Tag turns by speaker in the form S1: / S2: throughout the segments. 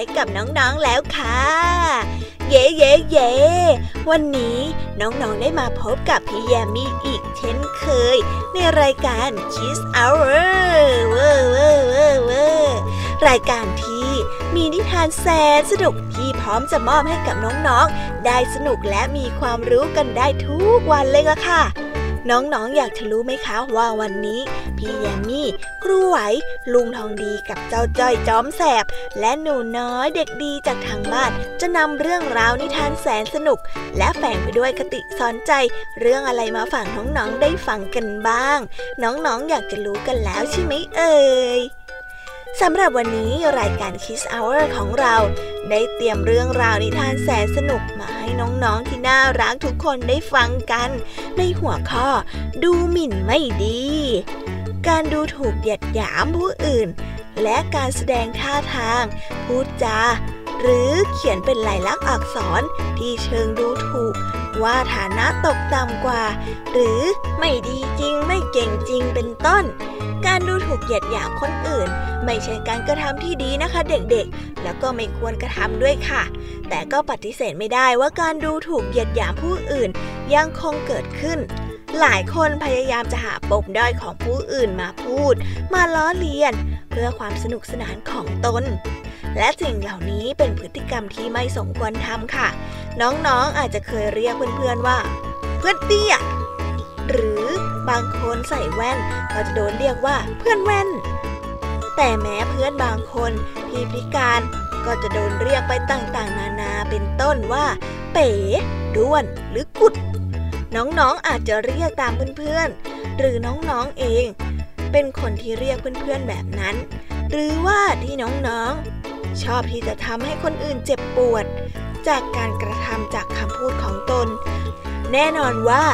S1: ให้กับน้องๆแล้วค่ะ เย่เย่เย่วันนี้น้องๆได้มาพบกับพี่แยมมี่อีกเช่นเคย ในรายการ Kiss Hour เวอเวอเวอเวอร์รายการที่มีนิทานแสนสนุกที่พร้อมจะมอบให้กับน้องๆ ได้สนุกและมีความรู้กันได้ทุกวันเลยละค่ะน้องๆออยากจะรู้ไหมคะว่าวันนี้ พี่แยมมี่ ครูไหว ลุงทองดีกับเจ้าจ้อยจอมแสบ และหนูน้อยเด็กดีจากทางบ้าน จะนำเรื่องราวนิทานแสนสนุก และแฝงไปด้วยคติสอนใจ เรื่องอะไรมาฝากน้องๆได้ฟังกันบ้าง น้องๆออยากจะรู้กันแล้วใช่ไหมเอ่ยสำหรับวันนี้รายการ Kiss Hour ของเรา ได้เตรียมเรื่องราวนิทานแสนสนุกมาให้น้องๆที่น่ารักทุกคนได้ฟังกัน ในหัวข้อดูหมิ่นไม่ดี การดูถูกเหยียดหยามผู้อื่น และการแสดงท่าทาง พูดจา หรือเขียนเป็นลายลักษณ์อักษรที่เชิงดูถูก ว่าฐานะตกต่ำกว่า หรือไม่ดีจริงไม่เก่งจริงเป็นต้น การดูถูกเหยียดหยามคนอื่น ไม่ใช่การกระทำที่ดีนะคะเด็กๆ แล้วก็ไม่ควรกระทำด้วยค่ะ แต่ก็ปฏิเสธไม่ได้ว่าการดูถูกเหยียดหยามผู้อื่นยังคงเกิดขึ้น หลายคนพยายามจะหาปมด้อยของผู้อื่นมาพูด มาล้อเลียน เพื่อความสนุกสนานของตน และสิ่งเหล่านี้เป็นพฤติกรรมที่ไม่สมควรทำค่ะ น้องๆอาจจะเคยเรียกเพื่อนๆว่า เพื่อนเตี้ย หรือบางคนใส่แว่นก็จะโดนเรียกว่าเพื่อนแว่น แต่แม้เพื่อนบางคนที่พิการก็จะโดนเรียกไปต่างๆ นานาเป็นต้นว่า เป๋ด้วนหรือกุด น้องๆอาจจะเรียกตามเพื่อนๆ หรือน้องๆเอง เป็นคนที่เรียกเพื่อนๆแบบนั้น หรือว่าที่น้องๆ ชอบที่จะทำให้คนอื่นเจ็บปวด จากการกระทำจากคำพูดของตน แน่นอนว่า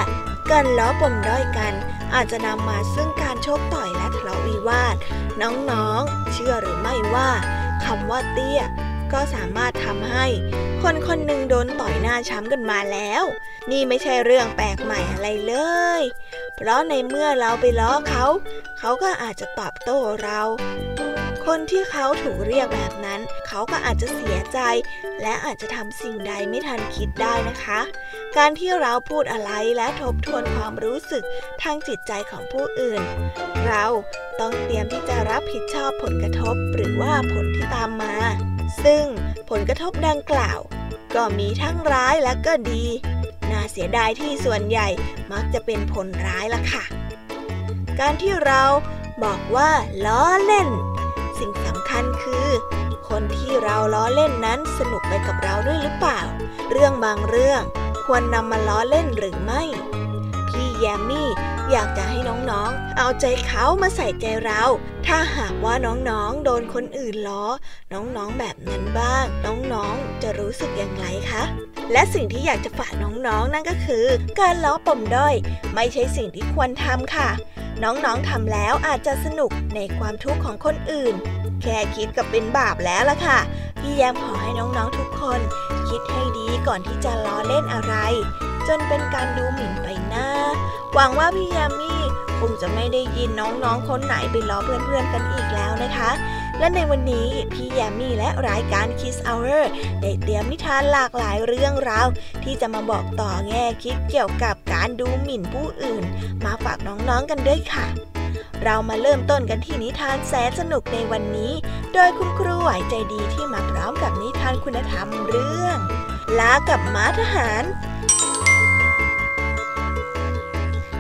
S1: การล้อปมด้อยกัน อาจจะนำมาซึ่งการโชคต่อยและทะเลาะวิวาท น้องๆ เชื่อหรือไม่ว่าคำว่าเตี้ย ก็สามารถทำให้ คนคนหนึ่งโดนต่อยหน้าช้ำกันมาแล้ว นี่ไม่ใช่เรื่องแปลกใหม่อะไรเลย เพราะในเมื่อเราไปล้อเขา เขาก็อาจจะตอบโต้เรา คนที่เขาถูกเรียกแบบนั้น เขาก็อาจจะเสียใจ และอาจจะทำสิ่งใดไม่ทันคิดได้นะคะ การที่เราพูดอะไรและทบทวนความรู้สึกทางจิตใจของผู้อื่น เราต้องเตรียมที่จะรับผิดชอบผลกระทบหรือว่าผลที่ตามมา ซึ่งผลกระทบดังกล่าว ก็มีทั้งร้ายและก็ดี น่าเสียดายที่ส่วนใหญ่มักจะเป็นผลร้ายละค่ะ การที่เราบอกว่าล้อเล่น คัญคือ คนที่เราล้อเล่นนั้นสนุกไปกับเราด้วยหรือเปล่า เรื่องบางเรื่องควรนำมาล้อเล่นหรือไม่ พี่แยมมี่อยากจะให้น้องๆ เอาใจเขามาใส่ใจเรา ถ้าหากว่าน้องๆ โดนคนอื่นล้อ น้องๆ แบบนั้นบ้าง น้องๆ จะรู้สึกอย่างไรคะ และสิ่งที่อยากจะฝากน้องๆ นั่นก็คือ การล้อปมด้อย ไม่ใช่สิ่งที่ควรทำค่ะ น้องๆ ทำแล้วอาจจะสนุกในความทุกข์ของคนอื่น แค่คิดกับเป็นบาปแล้วล่ะค่ะ พี่แยมขอให้น้องๆทุกคน คิดให้ดีก่อนที่จะล้อเล่นอะไร จนเป็นการดูหมิ่นไปหน้า หวังว่าพี่แยมมี่คงจะไม่ได้ยินน้องๆคนไหนไปล้อเพื่อนๆกันอีกแล้วนะคะ และในวันนี้พี่แยมมี่และรายการ Kiss Hour ได้เตรียมนิทานหลากหลายเรื่องราว ที่จะมาบอกต่อแง่คิดเกี่ยวกับการดูหมิ่นผู้อื่น มาฝากน้องๆกันด้วยค่ะ เรามาเริ่มต้นกันที่นิทานแสนสนุกในวันนี้ โดยคุณครูไหวใจดีที่มาพร้อมกับนิทานคุณธรรมเรื่อง ลากับม้าทหาร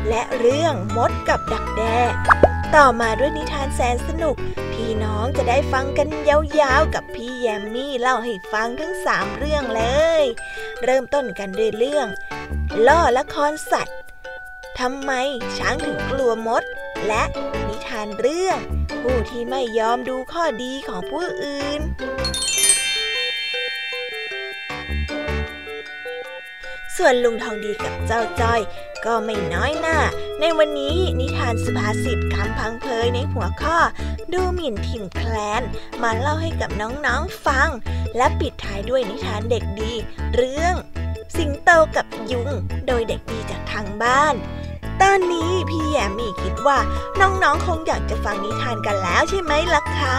S1: และเรื่องมดกับดักแด้ต่อมาด้วยนิทานแสนสนุก พี่น้องจะได้ฟังกันยาวๆ กับพี่แยมมี่เล่าให้ฟังทั้งสามเรื่องเลย เริ่มต้นกันด้วยเรื่อง ล่อละครสัตว์ทำไมช้างถึงกลัวมด และนิทานเรื่อง ผู้ที่ไม่ยอมดูข้อดีของผู้อื่น ส่วนลุงทองดีกับเจ้าจ้อย ก็ไม่น้อยหน้า ในวันนี้นิทานสุภาษิตคำพังเพยในหัวข้อ ดูหมิ่นถิ่นแคลน มาเล่าให้กับน้องๆฟัง และปิดท้ายด้วยนิทานเด็กดี เรื่อง สิงโตกับยุง โดยเด็กดีจากทางบ้าน ตอนนี้พี่แยมมี่คิดว่าน้องๆคงอยากจะฟังนิทานกันแล้วใช่ไหมล่ะคะ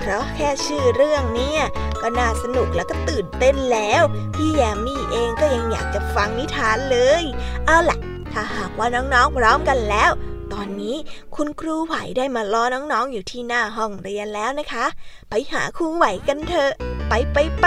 S1: เพราะแค่ชื่อเรื่องเนี่ยก็น่าสนุกแล้วก็ตื่นเต้นแล้ว พี่แยมมี่เองก็ยังอยากจะฟังนิทานเลย เอาล่ะ ถ้าหากว่าน้องๆพร้อมกันแล้ว ตอนนี้คุณครูไหวได้มารอน้องๆอยู่ที่หน้าห้องเรียนแล้วนะคะ ไปหาครูไหวกันเถอะ ไปไปไป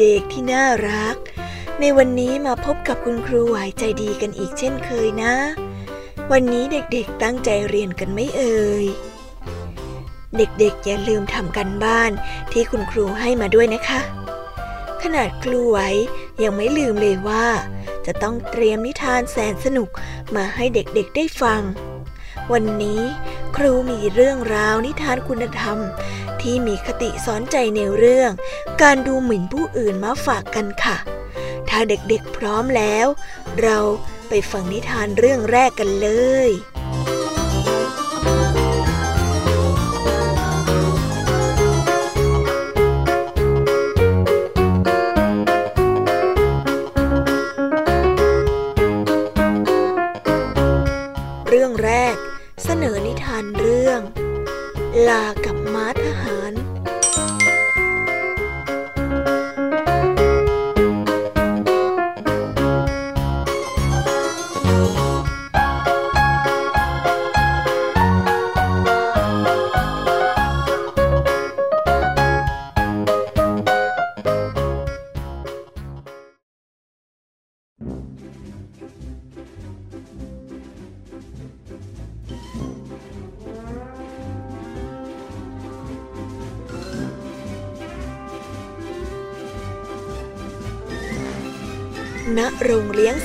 S1: เด็กๆที่น่ารัก ในวันนี้มาพบกับคุณครูหวายใจดีกันอีกเช่นเคยนะ วันนี้เด็กๆตั้งใจเรียนกันไม่เอ่ย เด็กๆอย่าลืมทำกันบ้านที่คุณครูให้มาด้วยนะคะ ขนาดครูไหวยังไม่ลืมเลยว่า จะต้องเตรียมนิทานแสนสนุกมาให้เด็กๆได้ฟัง วันนี้ครูมีเรื่องราวนิทานคุณธรรม ที่มีคติสอนใจในเรื่อง การดูหมิ่นผู้อื่นมาฝากกันค่ะ ถ้าเด็กๆพร้อมแล้ว เราไปฟังนิทานเรื่องแรกกันเลย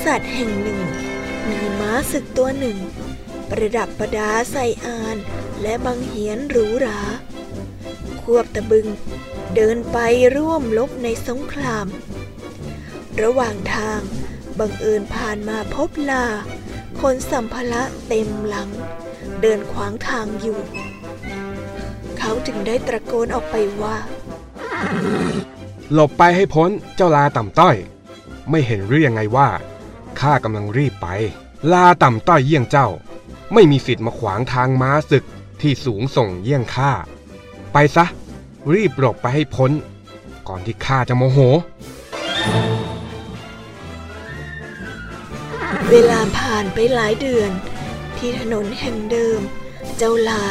S1: รงเลี้ยงสัตว์แห่งหนึ่ง มีม้าศึกตัวหนึ่ง ประดับประดาใส่อาน และบังเหียนหรูหรา ควบตะบึง เดินไปร่วมลบในสงคราม ระหว่างทางบังเอิญผ่านมาพบลา คนสัมภาระเต็มหลัง เดินขวางทางอยู่ เขาจึงได้ตะโกนออกไปว่า
S2: หลบไปให้พ้นเจ้าลาต่ำต้อย ไม่เห็นหรือยังไงว่า ข้ากำลังรีบไป ลาต่ำต้อยเยี่ยงเจ้า ไม่มีสิทธิ์มาขวางทางม้าศึกที่สูงส่งเยี่ยงข้า ไปซะ รีบหลบไปให้พ้น ก่อนที่ข้าจะโมโห
S1: เวลาผ่านไปหลายเดือน ที่ถนนแห่งเดิม เจ้าลา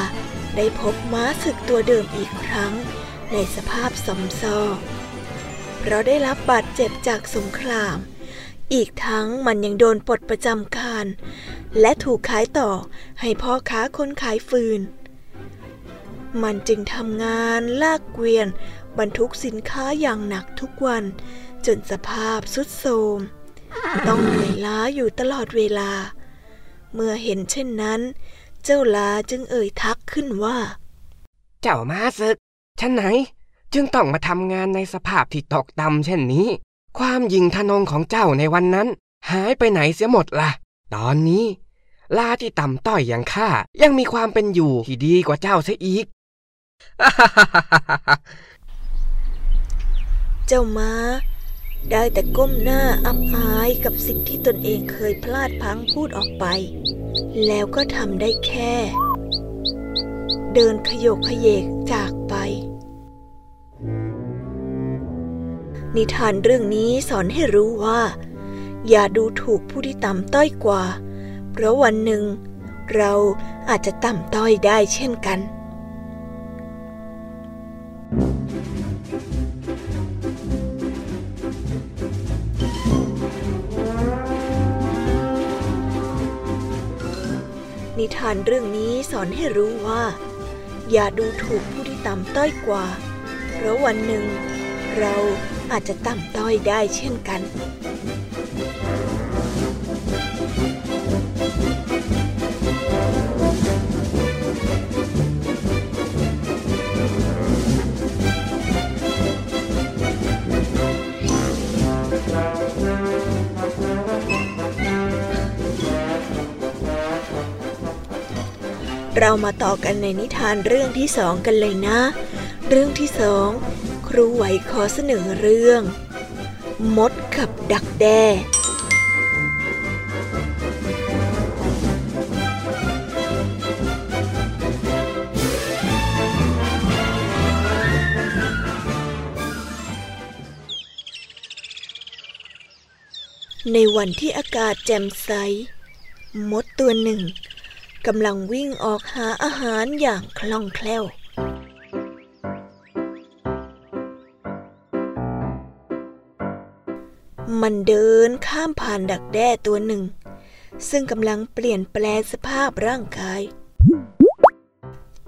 S1: ได้พบม้าศึกตัวเดิมอีกครั้ง ในสภาพสมซอเพราะได้รับบาดเจ็บจากสงคราม อีกทั้งมันยังโดนปลดประจำการ และถูกขายต่อให้พ่อค้าคนขายฟืน มันจึงทำงานลากเกวียน บรรทุกสินค้าอย่างหนักทุกวัน จนสภาพสุดโทรมต้องเหนื่อยล้าอยู่ตลอดเวลา เมื่อเห็นเช่นนั้น เจ้าลาจึงเอ่ยทักขึ้นว่า
S3: เจ้ามาศึกฉันไหน จึงต้องมาทำงานในสภาพที่ตกต่ำเช่นนี้ ความยิงทะนงของเจ้าในวันนั้น หายไปไหนเสียหมดละ่ะ ตอนนี้ลาที่ต่ำต้อยอย่างข้ายังมีความเป็นอยู่ที่ดีกว่าเจ้าซะอีก
S1: เจ้าม้า ได้แต่ก้มหน้าอับอายกับสิ่งที่ตนเองเคยพลาดพังพูดออกไป แล้วก็ทำได้แค่ เดินขยกขยเยกจากไป นิทานเรื่องนี้สอนให้รู้ว่า อย่าดูถูกผู้ที่ต่ำต้อยกว่า เพราะวันหนึ่ง เราอาจจะต่ำต้อยได้เช่นกันนิทานเรื่องนี้สอนให้รู้ว่า อย่าดูถูกผู้ที่ต่ำต้อยกว่า เพราะวันหนึ่ง เราอาจจะต่ำต้อยได้เช่นกันเรามาต่อกันในนิทานเรื่องที่สองกันเลยนะ เรื่องที่สอง รูไหวขอเสนอเรื่อง มดกับดักแด้ในวันที่อากาศแจ่มใส มดตัวหนึ่งกำลังวิ่งออกหาอาหารอย่างคล่องแคล่ว มันเดินข้ามผ่านดักแด้ตัวหนึ่ง ซึ่งกำลังเปลี่ยนแปลงสภาพร่างกาย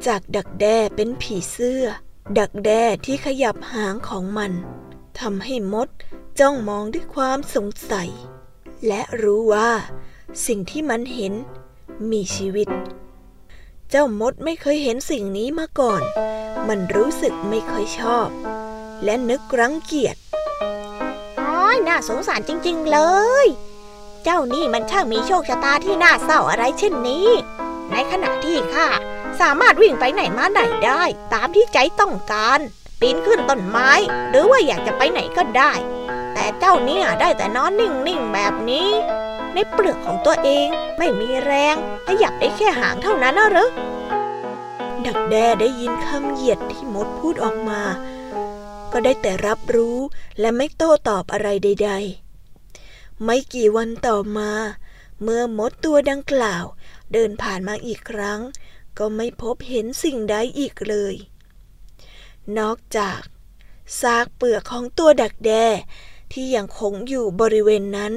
S1: จากดักแด้เป็นผีเสื้อ ดักแด้ที่ขยับหางของมันทำให้มดจ้องมองด้วยความสงสัย และรู้ว่า สิ่งที่มันเห็นมีชีวิต เจ้ามดไม่เคยเห็นสิ่งนี้มาก่อน มันรู้สึกไม่ค่อยชอบ และนึกรังเกียจ อ้อยน่าสงสารจริง ๆ เลย เจ้านี่มันช่างมีโชคชะตาที่น่าเศร้าอะไรเช่นนี้ ในขณะที่ข้าสามารถวิ่งไปไหนมาไหนได้ ตามที่ใจต้องการ ปีนขึ้นต้นไม้ หรือว่าอยากจะไปไหนก็ได้ แต่เจ้าเนี่ยได้แต่นอนนิ่งๆแบบนี้ ในเปลือกของตัวเองไม่มีแรงขยับได้แค่หางเท่านั้นนะหรือดักแด้ได้ยินคำเหยียดที่มดพูดออกมา ก็ได้แต่รับรู้และไม่โต้ตอบอะไรใด ๆ ไม่กี่วันต่อมา เมื่อมดตัวดังกล่าว เดินผ่านมาอีกครั้ง ก็ไม่พบเห็นสิ่งใดอีกเลย นอกจากซากเปลือกของตัวดักแด้ที่ยังคงอยู่บริเวณนั้น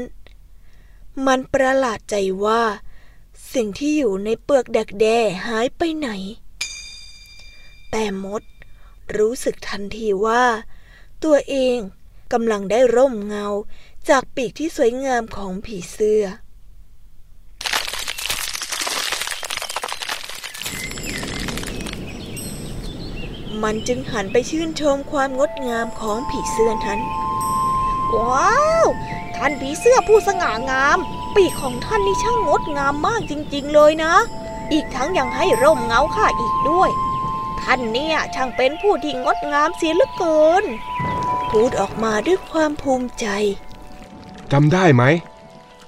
S1: มันประหลาดใจว่า สิ่งที่อยู่ในเปลือกดักแด้หายไปไหน แต่มด รู้สึกทันทีว่า ตัวเองกำลังได้ร่มเงาจากปีกที่สวยงามของผีเสื้อ มันจึงหันไปชื่นชมความงดงามของผีเสื้อนั้น ว้าวท่านผีเสื้อผู้สง่างาม ปีกของท่านนี่ช่างงดงามมากจริง ๆ เลยนะ อีกทั้งยังให้ร่มเงาข้าอีกด้วย ท่านเนี่ยช่างเป็นผู้ที่งดงามเสียเหลือเกิน พูดออกมาด้วยความภูมิใจ
S2: จำได้ไหม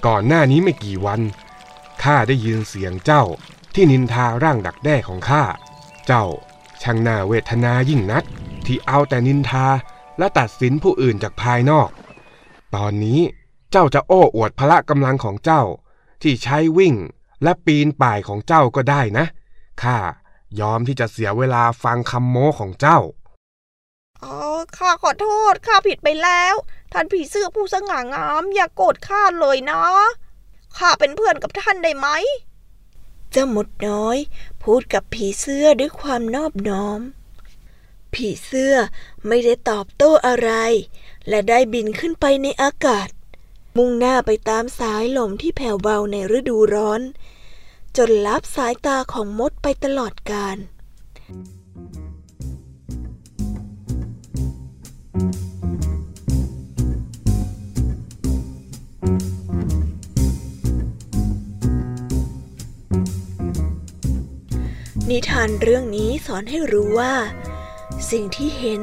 S2: ก่อนหน้านี้ไม่กี่วันข้าได้ยินเสียงเจ้าที่นินทาร่างดักแด้ของข้า เจ้าช่างน่าเวทนายิ่งนัก ที่เอาแต่นินทาและตัดสินผู้อื่นจากภายนอก ตอนนี้เจ้าจะโอ้อวดพละกำลังของเจ้า ที่ใช้วิ่งและปีนป่ายของเจ้าก็ได้นะข้า ยอมที่จะเสียเวลาฟังคำโม้ของเจ้า
S1: อ๋อ ข้าขอโทษ ข้าผิดไปแล้ว ท่านผีเสื้อผู้สง่างาม อย่ากโกรธข้าเลยนะ ข้าเป็นเพื่อนกับท่านได้ไหม เจ้าหมดน้อย พูดกับผีเสื้อด้วยความนอบน้อม ผีเสื้อไม่ได้ตอบโต้อะไร และได้บินขึ้นไปในอากาศ มุ่งหน้าไปตามสายลมที่แผ่วเบาในฤดูร้อน จนลับสายตาของมดไปตลอดกาลนิทานเรื่องนี้สอนให้รู้ว่า สิ่งที่เห็น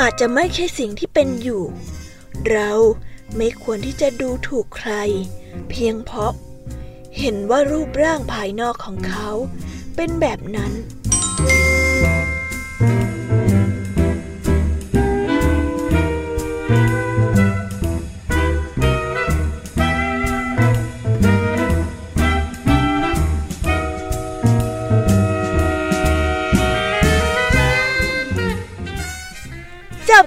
S1: อาจจะไม่ใช่สิ่งที่เป็นอยู่ เราไม่ควรที่จะดูถูกใคร เพียงเพราะ เห็นว่ารูปร่างภายนอกของเขา เป็นแบบนั้น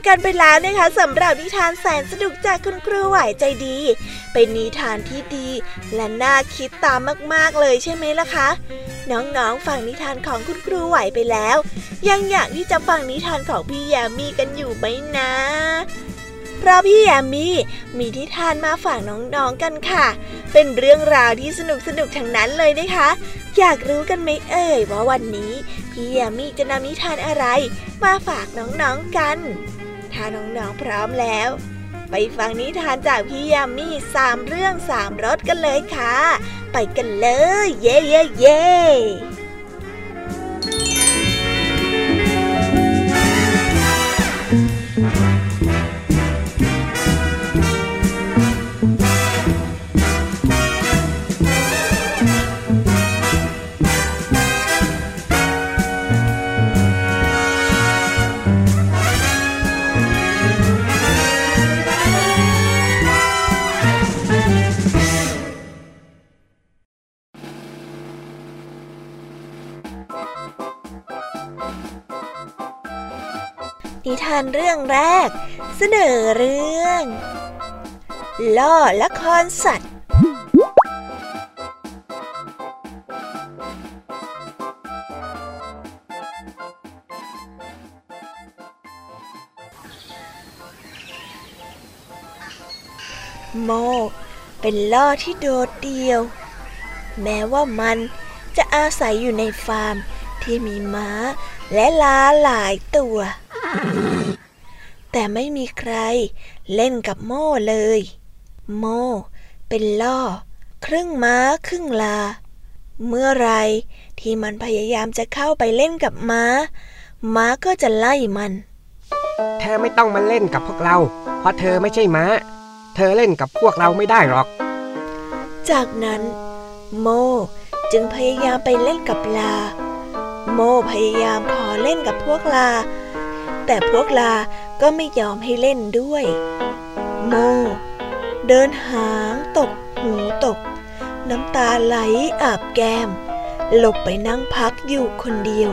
S1: กันไปแล้วนะคะสำหรับนิทานแสนสนุกจากคุณครูไหวใจดี เป็นนิทานที่ดี และน่าคิดตามมาก ๆ เลยใช่ไหมล่ะคะ น้องๆฟังนิทานของคุณครูไหวไปแล้ว ยังอยากที่จะฟังนิทานของพี่ยามีกันอยู่ไหมนะ เพราะพี่ยามีมีนิทานมาฝากน้องๆกันค่ะ เป็นเรื่องราวที่สนุกสนุกทั้งนั้นเลยนะคะ อยากรู้กันไหมเอ่ยว่าวันนี้พี่ยามีจะนำนิทานอะไรมาฝากน้องๆกัน ถ้าน้องๆพร้อมแล้ว ไปฟังนิทานจากพี่ยามีสามเรื่องสามรสกันเลยค่ะ ไปกันเลย เย่เย่เย่ เรื่องแรก เสนอเรื่อง ล่อละครสัตว์โมเป็นล่อที่โดดเดี่ยว แม้ว่ามันจะอาศัยอยู่ในฟาร์มที่มีม้าและลาหลายตัว แต่ไม่มีใครเล่นกับโม่เลย โม่เป็นล่อ ครึ่งม้าครึ่งลา เมื่อไรที่มันพยายามจะเข้าไปเล่นกับม้า ม้าก็จะไล่มัน
S3: เธอไม่ต้องมาเล่นกับพวกเรา เพราะเธอไม่ใช่ม้า เธอเล่นกับพวกเราไม่ได้หรอก
S1: จากนั้น โมจึงพยายามไปเล่นกับลา โมพยายามขอเล่นกับพวกลา แต่พวกลาก็ไม่ยอมให้เล่นด้วยโมเดินหางตกหูตก น้ำตาไหลอาบแก้ม หลบไปนั่งพักอยู่คนเดียว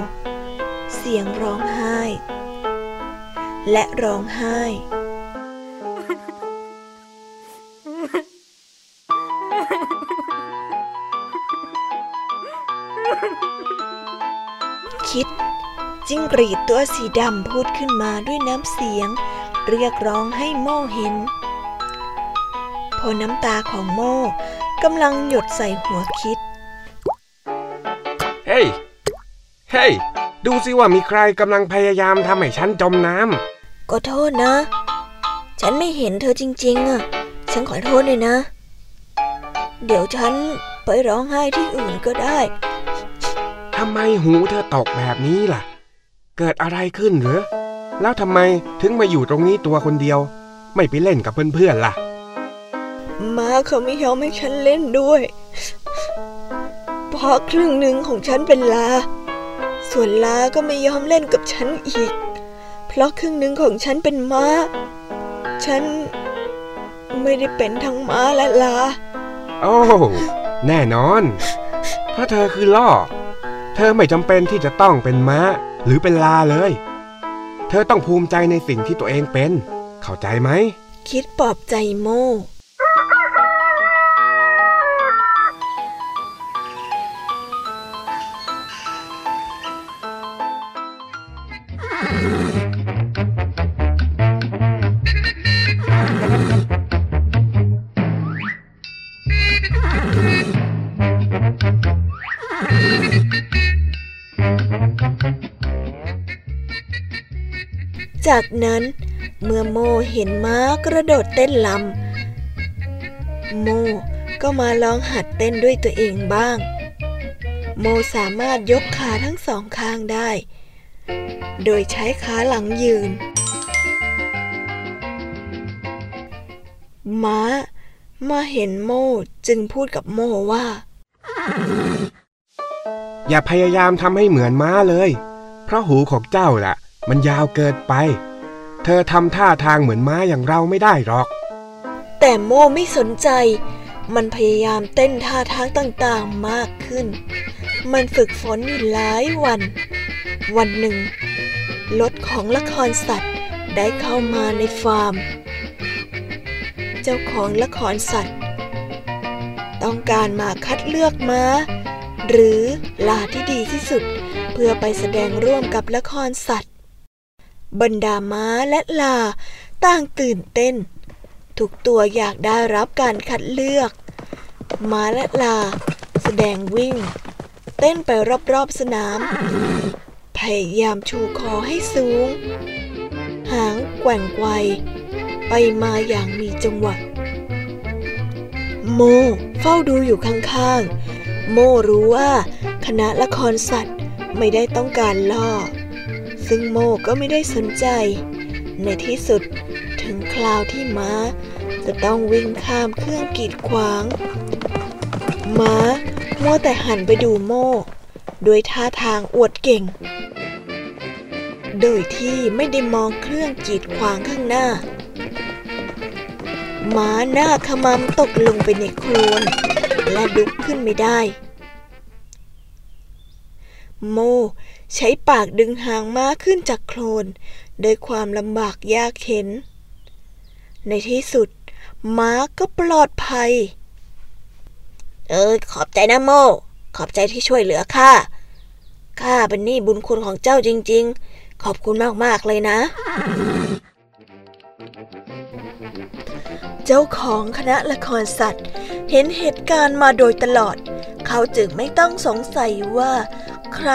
S1: เสียงร้องไห้ และร้องไห้คิด จิ้งกรีดตัวสีดำพูดขึ้นมาด้วยน้ำเสียง เรียกร้องให้โม่เห็น พอน้ำตาของโม่กำลังหยดใส่หัวคิด
S2: เฮ้ย เฮ้ย ดูสิว่ามีใครกำลังพยายามทำให้ฉันจมน้ำ
S1: ก็โทษนะ ฉันไม่เห็นเธอจริงๆอะ ฉันขอโทษเลยนะ เดี๋ยวฉันไปร้องไห้ที่อื่นก็ได้
S2: ทำไมหูเธอตกแบบนี้ล่ะ เกิดอะไรขึ้นหรือแล้วทำไมถึงมาอยู่ตรงนี้ตัวคนเดียว ไม่ไปเล่นกับเพื่อนๆล่ะ
S1: มาเขาไม่ยอมให้ฉันเล่นด้วย เพราะครึ่งหนึ่งของฉันเป็นลา ส่วนลาก็ไม่ยอมเล่นกับฉันอีก เพราะครึ่งหนึ่งของฉันเป็นม้า ฉันไม่ได้เป็นทั้งม้าและลา
S2: โอ้แน่นอน เพราะเธอคือล่อ เธอไม่จำเป็นที่จะต้องเป็นม้า หรือเป็นลาเลย เธอต้องภูมิใจในสิ่งที่ตัวเองเป็น เข้าใจไหม
S1: คิดปลอบใจโม จากนั้นเมื่อโมเห็นม้ากระโดดเต้นลำโมก็มาลองหัดเต้นด้วยตัวเองบ้าง โมสามารถยกขาทั้งสองข้างได้ โดยใช้ขาหลังยืน ม้ามาเห็นโมจึงพูดกับโมว่า
S2: อย่าพยายามทำให้เหมือนม้าเลย เพราะหูของเจ้าล่ะ มันยาวเกินไป เธอทำท่าทางเหมือนม้าอย่างเราไม่ได้หรอก
S1: แต่โมไม่สนใจ มันพยายามเต้นท่าทางต่างๆมากขึ้น มันฝึกฝนอยู่หลายวัน วันหนึ่งรถของละครสัตว์ได้เข้ามาในฟาร์ม เจ้าของละครสัตว์ ต้องการมาคัดเลือกม้า หรือลาที่ดีที่สุด เพื่อไปแสดงร่วมกับละครสัตว์ บรรดาม้าและลาต่างตื่นเต้น ทุกตัวอยากได้รับการคัดเลือก ม้าและลา แสดงวิ่ง เต้นไปรอบๆสนาม พยายามชูคอให้สูง หางแกว่งไกวไปมาอย่างมีจังหวะ โมเฝ้าดูอยู่ข้างๆ โมรู้ว่าคณะละครสัตว์ไม่ได้ต้องการล่อ ซึ่งโมก็ไม่ได้สนใจ ในที่สุดถึงคราวที่ม้า จะต้องวิ่งข้ามเครื่องกีดขวาง ม้ามัวแต่หันไปดูโมด้วยท่าทางอวดเก่ง โดยที่ไม่ได้มองเครื่องกีดขวางข้างหน้า ม้าหน้าขมำตกลงไปในโคลนและลุกขึ้นไม่ได้ โม ใช้ปากดึงหางม้าขึ้นจากโคลนด้วยความลำบากยากเข็น ในที่สุด ม้าก็ปลอดภัย เออขอบใจนะโม ขอบใจที่ช่วยเหลือข้า ข้าเป็นหนี้บุญคุณของเจ้าจริง ๆ ขอบคุณมาก ๆ เลยนะ เจ้าของคณะละครสัตว์ เห็นเหตุการณ์มาโดยตลอด เขาจึงไม่ต้องสงสัยว่า ใคร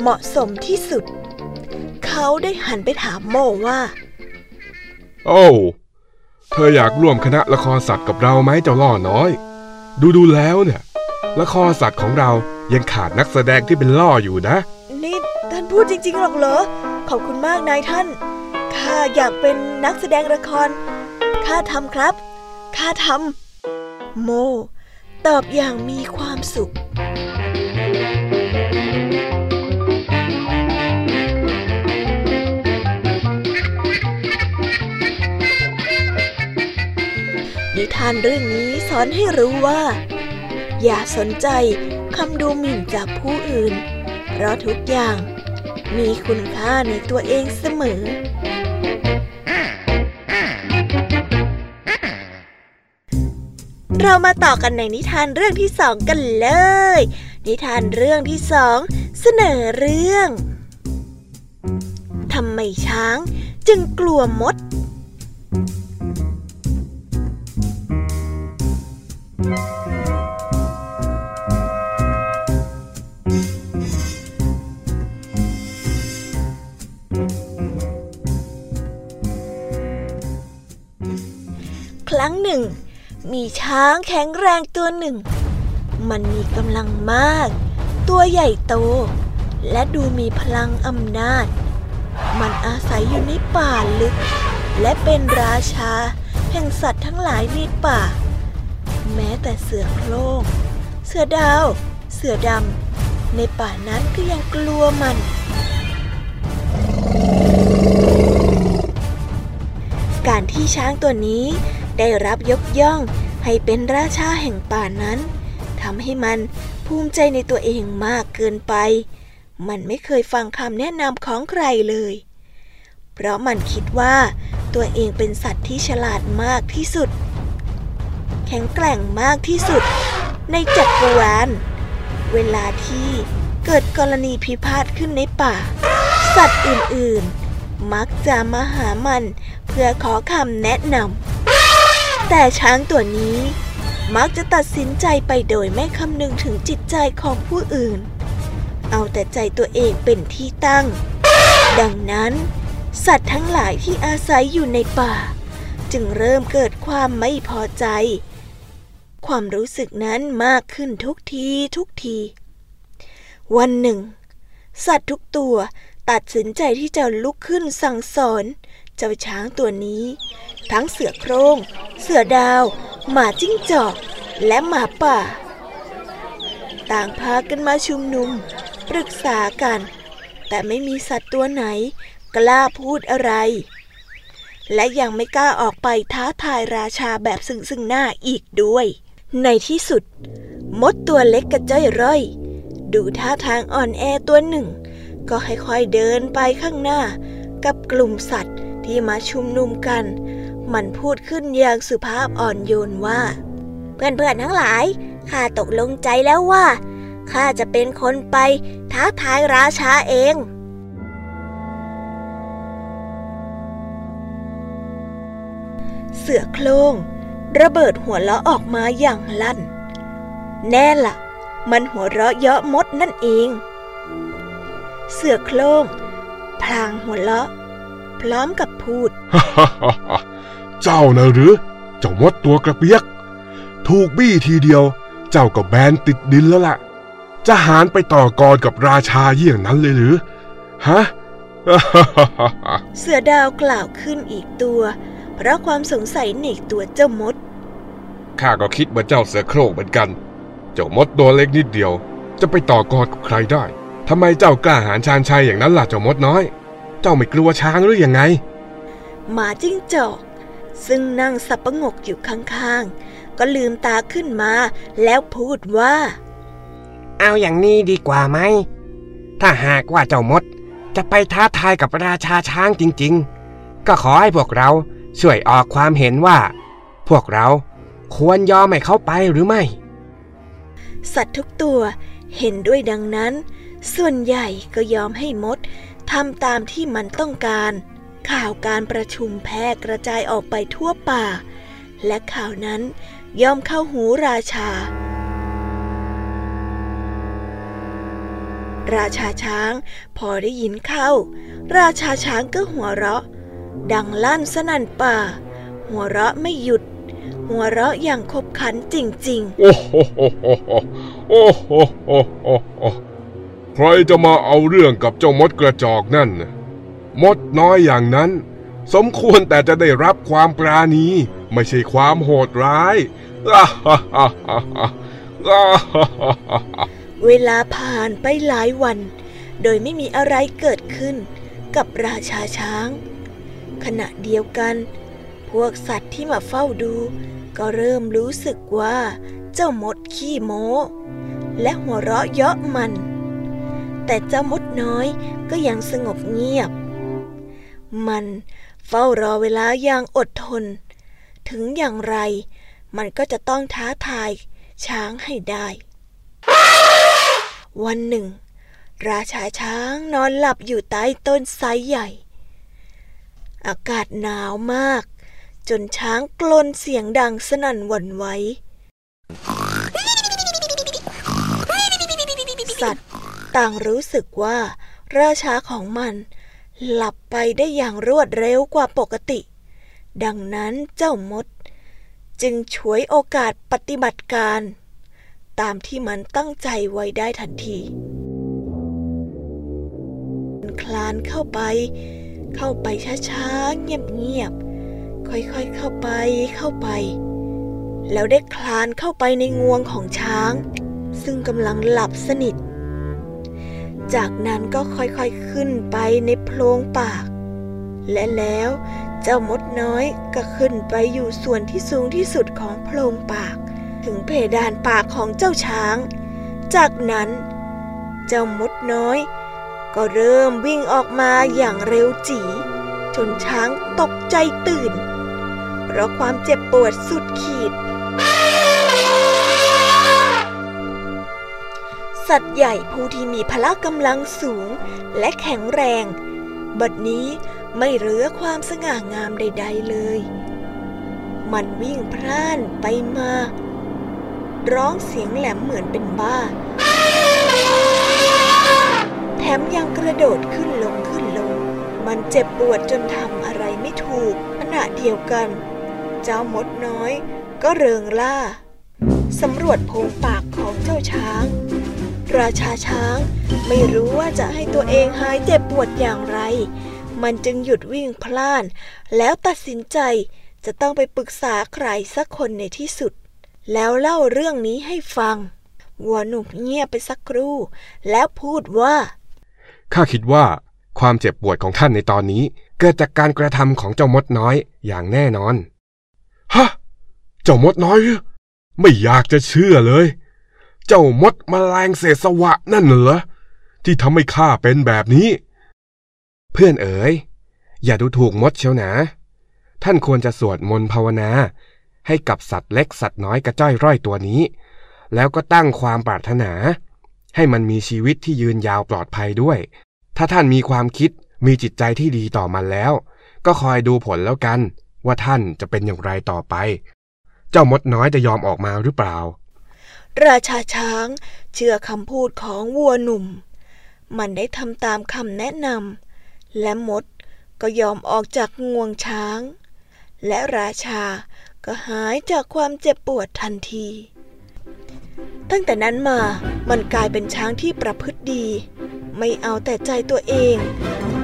S1: เหมาะสมที่สุด เขาได้หันไปถามโมว่า
S2: โอ้เธออยากร่วมคณะละครสัตว์กับเราไหมเจ้าล่อน้อย ดูดูแล้วเนี่ย ละครสัตว์ของเรายังขาดนักแสดงที่เป็นล่ออยู่นะ
S1: นี่ท่านพูดจริงๆหรอกเหรอ ขอบคุณมากนายท่าน ข้าอยากเป็นนักแสดงละคร ข้าทำครับ ข้าทำ โม ตอบอย่างมีความสุข นิทานเรื่องนี้สอนให้รู้ว่า อย่าสนใจคำดูหมิ่นจากผู้อื่น เพราะทุกอย่างมีคุณค่าในตัวเองเสมอ เรามาต่อกันในนิทานเรื่องที่สองกันเลย นิทานเรื่องที่สองเสนอเรื่องทำไมช้างจึงกลัวมด ครั้งหนึ่ง มีช้างแข็งแรงตัวหนึ่ง มันมีกำลังมาก ตัวใหญ่โต และดูมีพลังอำนาจ มันอาศัยอยู่ในป่าลึก และเป็นราชา แห่งสัตว์ทั้งหลายในป่า แม้แต่เสือโคร่งเสือดาว เสือดำ ในป่านั้นก็ยังกลัวมัน การที่ช้างตัวนี้ได้รับยกย่อง ให้เป็นราชาแห่งป่านั้นทำให้มันภูมิใจในตัวเองมากเกินไป มันไม่เคยฟังคำแนะนำของใครเลย เพราะมันคิดว่าตัวเองเป็นสัตว์ที่ฉลาดมากที่สุด แข็งแกร่งมากที่สุด ในจักรวาล เวลาที่เกิดกรณีพิพาทขึ้นในป่า สัตว์อื่นๆ มักจะมาหามันเพื่อขอคำแนะนำ แต่ช้างตัวนี้ มักจะตัดสินใจไปโดยไม่คำนึงถึงจิตใจของผู้อื่น เอาแต่ใจตัวเองเป็นที่ตั้ง ดังนั้น สัตว์ทั้งหลายที่อาศัยอยู่ในป่า จึงเริ่มเกิดความไม่พอใจ ความรู้สึกนั้นมากขึ้นทุกทีทุกที วันหนึ่ง สัตว์ทุกตัวตัดสินใจที่จะลุกขึ้นสั่งสอน เจ้าช้างตัวนี้ ทั้งเสือโครง่ง เสือดาว หมาจิ้งจอก และหมาป่า ต่างพากันมาชุมนุม ปรึกษากัน แต่ไม่มีสัตว์ตัวไหน กล้าพูดอะไร และยังไม่กล้าออกไปท้าทายราชาแบบซึ่งซึ่งหน้าอีกด้วย ในที่สุด มดตัวเล็กกระจ้อยร่อย ดูท่าทางอ่อนแอตัวหนึ่งก็ค่อยๆเดินไปข้างหน้ากับกลุ่มสัตว์ ที่มาชุมนุมกัน มันพูดขึ้นอย่างสุภาพอ่อนโยนว่า เพื่อนๆทั้งหลายข้าตกลงใจแล้วว่าข้าจะเป็นคนไปท้าทายราชาเองเสือโครงระเบิดหัวเราะออกมาอย่างลั่น แน่ละ่ะ มันหัวเราะเยาะมดนั่นเอง เสือโครงพลางหัวเราะ พร้อมกับพูด
S2: เจ้านะหรือ เจ้ามดตัวกระเปียก ถูกบี้ทีเดียว เจ้าก็แบนติดดินแล้วล่ะ จะหารไปต่อกรกับราชาเยี่ยงนั้นเลยหรือ ฮะ
S1: เสือดาวกล่าวขึ้นอีกตัว เพราะความสงสัยในตัวเจ้ามด
S2: ข้าก็คิดเหมือนเจ้าเสือโคร่งเหมือนกัน เจ้ามดตัวเล็กนิดเดียว จะไปต่อกรกับใครได้ทำไมเจ้ากล้าหาญชาญชัยอย่างนั้นล่ะเจ้ามดน้อย เจ้าไม่กลัวช้างหรือยังไง
S1: หมาจิ้งจอก ซึ่งนั่งสับประงกอยู่ข้างๆ ก็ลืมตาขึ้นมาแล้วพูดว่า
S3: เอาอย่างนี้ดีกว่าไหม ถ้าหากว่าเจ้ามดจะไปท้าทายกับราชาช้างจริงๆ ก็ขอให้พวกเราช่วยออกความเห็นว่า พวกเราควรยอมให้เขาไปหรือไม่
S1: สัตว์ทุกตัวเห็นด้วยดังนั้น ส่วนใหญ่ก็ยอมให้มด ทำตามที่มันต้องการ ข่าวการประชุมแพร่กระจายออกไปทั่วป่า และข่าวนั้นย่อมเข้าหูราชา ราชาช้างพอได้ยินเข้า ราชาช้างก็หัวเราะ ดังลั่นสนั่นป่า หัวเราะไม่หยุด หัวเราะอย่างขบขันจริงๆ
S2: โอ้โหโอ้โหโอ้โหโอ้โหโอ้โห ใครจะมาเอาเรื่องกับเจ้ามดกระจอกนั่น มดน้อยอย่างนั้น สมควรแต่จะได้รับความปราณี ไม่ใช่ความโหดร้าย
S1: เวลาผ่านไปหลายวัน โดยไม่มีอะไรเกิดขึ้นกับราชาช้าง ขณะเดียวกัน พวกสัตว์ที่มาเฝ้าดู ก็เริ่มรู้สึกว่า เจ้ามดขี้โม้ และหัวเราะเยาะมัน แต่เจ้ามดน้อยก็ยังสงบเงียบ มันเฝ้ารอเวลาอย่างอดทน ถึงอย่างไร มันก็จะต้องท้าทาย ช้างให้ได้ วันหนึ่ง ราชาช้างนอนหลับอยู่ใต้ต้นไทรใหญ่ อากาศหนาวมาก จนช้างกลนเสียงดังสนั่นหวั่นไหวสัตว์ ต่างรู้สึกว่า ราชาของมัน หลับไปได้อย่างรวดเร็วกว่าปกติ ดังนั้นเจ้ามด จึงฉวยโอกาสปฏิบัติการ ตามที่มันตั้งใจไว้ได้ทันที คลานเข้าไป เข้าไปช้าๆ เงียบๆ ค่อยๆ เข้าไปเข้าไปแล้วได้คลานเข้าไปในงวงของช้าง ซึ่งกำลังหลับสนิท จากนั้นก็ค่อยๆขึ้นไปในโพรงปาก และแล้วเจ้ามดน้อยก็ขึ้นไปอยู่ส่วนที่สูงที่สุดของโพรงปาก ถึงเพดานปากของเจ้าช้าง จากนั้นเจ้ามดน้อย ก็เริ่มวิ่งออกมาอย่างเร็วจีจนช้างตกใจตื่น เพราะความเจ็บปวดสุดขีด สัตว์ใหญ่ผู้ที่มีพละกำลังสูงและแข็งแรง บัดนี้ไม่เหลือความสง่างามใด ๆเลย มันวิ่งพร่านไปมา ร้องเสียงแหลมเหมือนเป็นบ้า แถมยังกระโดดขึ้นลงขึ้นลง มันเจ็บปวดจนทำอะไรไม่ถูกขณะเดียวกัน เจ้ามดน้อยก็เริงล่าสำรวจโพรงปากของเจ้าช้าง ราชาช้าง ไม่รู้ว่าจะให้ตัวเองหายเจ็บปวดอย่างไร มันจึงหยุดวิ่งพล่าน แล้วตัดสินใจจะต้องไปปรึกษาใครสักคนในที่สุด แล้วเล่าเรื่องนี้ให้ฟัง วัวหนุ่มเงียบไปสักครู่ แล้วพูดว่า
S2: ข้าคิดว่า ความเจ็บปวดของท่านในตอนนี้ เกิดจากการกระทำของเจ้ามดน้อยอย่างแน่นอน ฮะ เจ้ามดน้อย ไม่อยากจะเชื่อเลย เจ้ามดมแมลงเศษสวะนั่นเหรอที่ทำให้ข้าเป็นแบบนี้ เพื่อนเอ๋ยอย่าดูถูกมดเชียวนะ ท่านควรจะสวดมนต์ภาวนา ให้กับสัตว์เล็กสัตว์น้อยกระจ้อยร่อยตัวนี้ แล้วก็ตั้งความปรารถนา ให้มันมีชีวิตที่ยืนยาวปลอดภัยด้วย ถ้าท่านมีความคิดมีจิตใจที่ดีต่อมันแล้ว ก็คอยดูผลแล้วกัน ว่าท่านจะเป็นอย่างไรต่อไป เจ้ามดน้อยจะยอมออกมาหรือเปล่า
S1: ราชาช้างเชื่อคำพูดของวัวหนุ่ม มันได้ทำตามคำแนะนำและมดก็ยอมออกจากงวงช้าง และราชาก็หายจากความเจ็บปวดทันที ตั้งแต่นั้นมามันกลายเป็นช้างที่ประพฤติดี ไม่เอาแต่ใจตัวเอง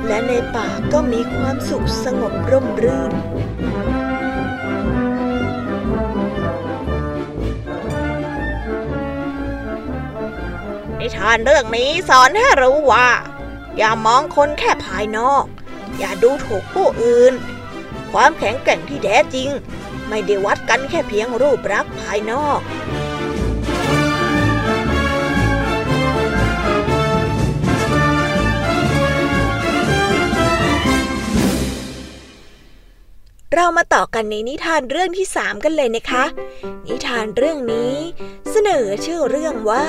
S1: และในป่าก็มีความสุขสงบร่มรื่น นิทานเรื่องนี้สอนให้รู้ว่า อย่ามองคนแค่ภายนอก อย่าดูถูกผู้อื่น ความแข็งแกร่งที่แท้จริง ไม่ได้วัดกันแค่เพียงรูปลักษณ์ภายนอกเรามาต่อกันในนิทานเรื่องที่สามกันเลยนะคะ นิทานเรื่องนี้เสนอชื่อเรื่องว่า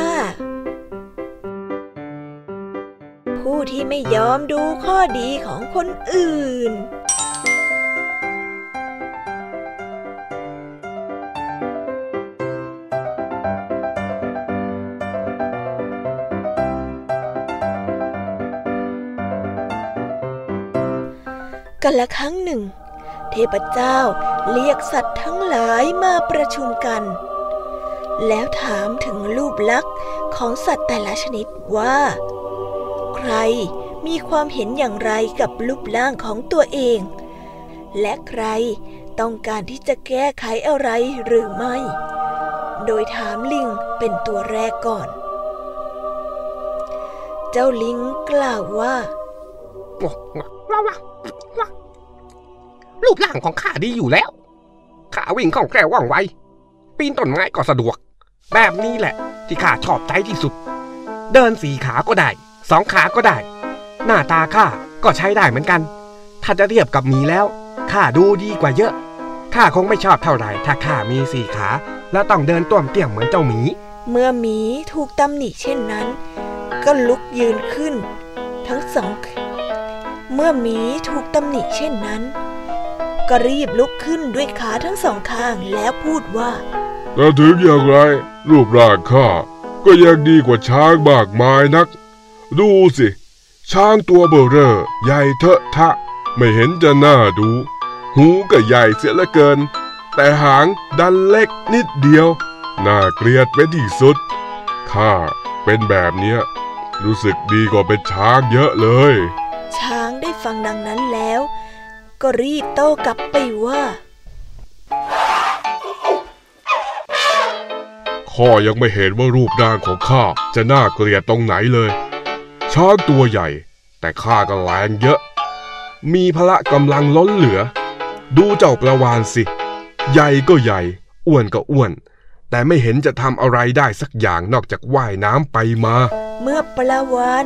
S1: ผู้ที่ไม่ยอมดูข้อดีของคนอื่นกันละครั้งหนึ่ง เทพเจ้าเรียกสัตว์ทั้งหลายมาประชุมกัน แล้วถามถึงรูปลักษณ์ของสัตว์แต่ละชนิดว่า ใครมีความเห็นอย่างไรกับรูปร่างของตัวเอง และใครต้องการที่จะแก้ไขอะไรหรือไม่ โดยถามลิงเป็นตัวแรกก่อน เจ้าลิงกล่าวว่า
S3: ว้าว้าว้ารูปร่างของข้าดีอยู่แล้ว ข้าวิ่งคล่องแคล่วว่องไว ปีนต้นไม้ก็สะดวก แบบนี้แหละ ที่ข้าชอบใจที่สุด เดินสีขาก็ได้ สองขาก็ได้ หน้าตาข้าก็ใช้ได้เหมือนกัน ถ้าจะเทียบกับหมีแล้วข้าดูดีกว่าเยอะข้าคงไม่ชอบเท่าไหร่ถ้าข้ามีสี่ขา แล้วต้องเดินต้วมเตี้ยมเหมือนเจ้าหมี
S1: เมื่อหมีถูกตำหนิเช่นนั้น ก็ลุกยืนขึ้น ทั้งสอง เมื่อหมีถูกตำหนิเช่นนั้น ก็รีบลุกขึ้นด้วยขาทั้งสองข้างแล้วพูดว่า
S4: แต่ถึงอย่างไรรูปร่างข้าก็ยังดีกว่าช้างมากมายนัก ดูสิ ช้างตัวเบอเร่อใหญ่เทอะทะ ไม่เห็นจะน่าดู หูก็ใหญ่เสียเหลือเกิน แต่หางดันเล็กนิดเดียว น่าเกลียดเป็นที่สุด ข้าเป็นแบบเนี้ยรู้สึกดีกว่าเป็นช้างเยอะเลย
S1: ช้างได้ฟังดังนั้นแล้ว ก็รีบโต้กลับไปว่า
S4: ข้ายังไม่เห็นว่ารูปร่างของข้าจะน่าเกลียดตรงไหนเลย ช้างตัวใหญ่ แต่ข้าก็แรงเยอะ มีพละกำลังล้นเหลือ ดูเจ้าประวานสิ ใหญ่ก็ใหญ่ อ้วนก็อ้วน แต่ไม่เห็นจะทำอะไรได้สักอย่างนอกจากว่ายน้ำไปมา
S1: เมื่อปลาวาน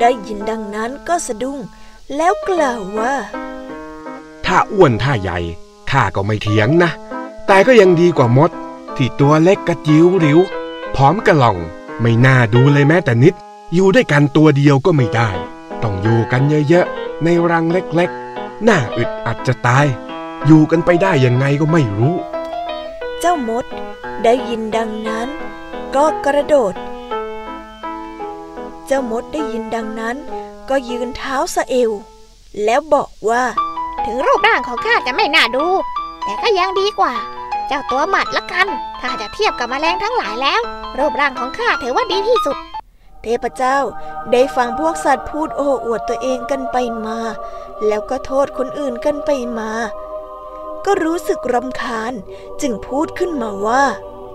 S1: ได้ยินดังนั้นก็สะดุ้ง แล้วกล่าวว่า
S2: ถ้าอ้วนถ้าใหญ่ข้าก็ไม่เถียงนะ แต่ก็ยังดีกว่ามด ที่ตัวเล็กกระจิ๋วหริวพร้อมกระหล่อง ไม่น่าดูเลยแม้แต่นิด อยู่ด้วยกันตัวเดียวก็ไม่ได้ ต้องอยู่กันเยอะๆ ในรังเล็กๆ น่าอึดอัดจะตาย อยู่กันไปได้ยังไงก็ไม่รู้
S1: เจ้ามดได้ยินดังนั้น ก็กระโดด เจ้ามดได้ยินดังนั้น ก็ยืนเท้าสะเอว แล้วบอกว่า
S5: ถึงรูปร่างของข้าจะไม่น่าดู แต่ก็ยังดีกว่า เจ้าตัวหมัดละกัน ถ้าจะเทียบกับแมลงทั้งหลายแล้ว รูปร่างของข้าถือว่าดีที่สุด
S1: เทพเจ้าได้ฟังพวกสัตว์พูดโอ้อวดตัวเองกันไปมา แล้วก็โทษคนอื่นกันไปมา ก็รู้สึกรำคาญจึงพูดขึ้นมาว่า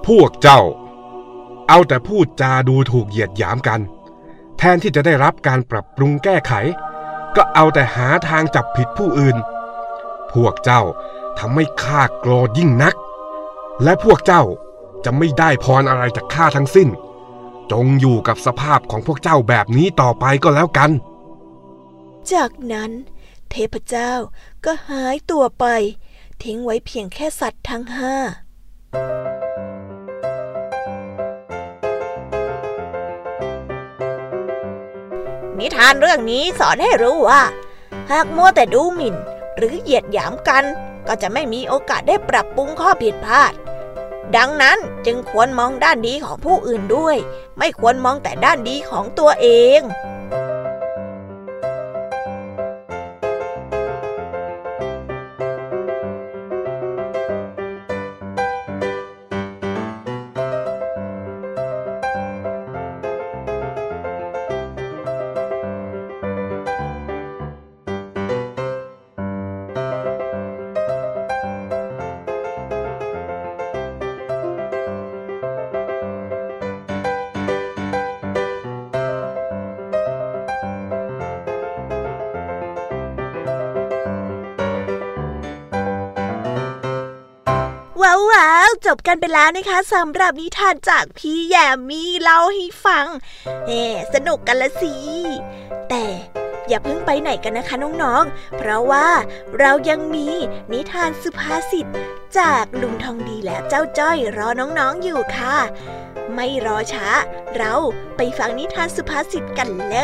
S2: พวกเจ้า เอาแต่พูดจาดูถูกเหยียดหยามกัน แทนที่จะได้รับการปรับปรุงแก้ไข ก็เอาแต่หาทางจับผิดผู้อื่น พวกเจ้าทำให้ข้ากรธยิ่งนัก และพวกเจ้าจะไม่ได้พรอะไรจากข้าทั้งสิ้น จงอยู่กับสภาพของพวกเจ้าแบบนี้ต่อไปก็แล้วกัน
S1: จากนั้นเทพเจ้าก็หายตัวไป ทิ้งไว้เพียงแค่สัตว์ทั้งห้านิทานเรื่องนี้สอนให้รู้ว่า หากมัวแต่ดูหมิ่น หรือเหยียดหยามกัน ก็จะไม่มีโอกาสได้ปรับปรุงข้อผิดพลาด ดังนั้นจึงควรมองด้านดีของผู้อื่นด้วย ไม่ควรมองแต่ด้านดีของตัวเอง ว้าวว้าวจบกันไปแล้วนะคะสำหรับนิทานจากพี่แยมมี่เล่าให้ฟังเฮสนุกกันละสิ แต่อย่าเพิ่งไปไหนกันนะคะน้องๆ เพราะว่าเรายังมีนิทานสุภาษิตจากลุงทองดีและเจ้าจ้อยรอน้องๆอยู่ค่ะ ไม่รอช้า เราไปฟังนิทานสุภาษิตกันเล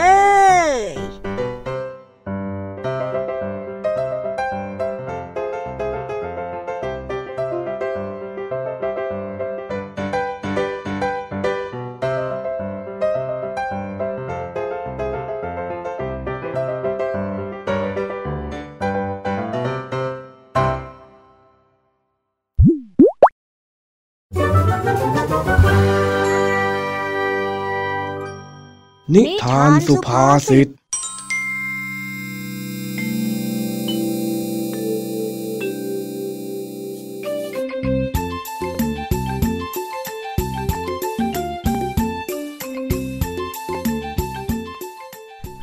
S1: ย
S2: นิทานสุภาษิต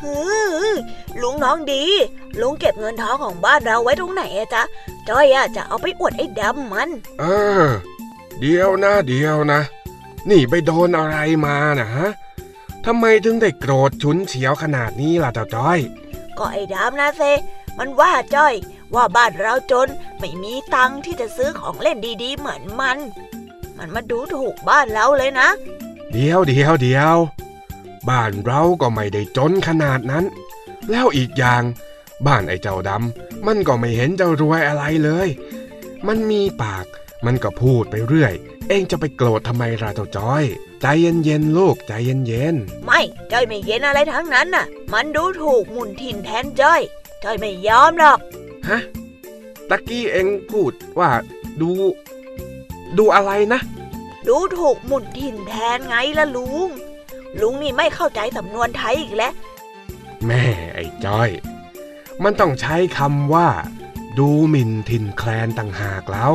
S1: ฮือลุงน้องดี ลุงเก็บเงินทองของบ้านเราไว้ตรงไหนอะจ๊ะ จ้อยอะจะเอาไปอวดไอ้ดำมัน
S2: เออ เดี๋ยวนะเดี๋ยวนะ นี่ไปโดนอะไรมานะฮะ ทำไมถึงได้โกรธฉุนเฉียวขนาดนี้ล่ะเจ้าจ้อย
S1: ก็ไอ้ดำนะเซ มันว่าจ้อยว่าบ้านเราจนไม่มีตังค์ที่จะซื้อของเล่นดีๆ เหมือนมัน มันมาดูถูกบ้านเราเลยนะ
S2: เดี๋ยวเดี๋ยวเดี๋ยว บ้านเราก็ไม่ได้จนขนาดนั้น แล้วอีกอย่าง บ้านไอ้เจ้าดำมันก็ไม่เห็นจะรวยอะไรเลย มันมีปากมันก็พูดไปเรื่อย เองจะไปโกรธทำไมล่ะเจ้าจ้อย ใจเย็นๆลูกใจเย็น
S1: ไม่จ้อยไม่เย็นอะไรทั้งนั้นน่ะ มันดูถูกหมุนถิ่นแทนจ้อยจ้อยไม่ยอมหรอก
S2: ๆฮะตะกี้เองพูดว่าดู ดูอะไรนะ
S1: ดูถูกหมุนถิ่นแทนไงล่ะลุง ลุงนี่ไม่เข้าใจสำนวนไทยอีกแล้ว
S2: แม่ไอ้จ้อย มันต้องใช้คำว่า ดูหมิ่นถิ่นแคลนต่างหากแล้ว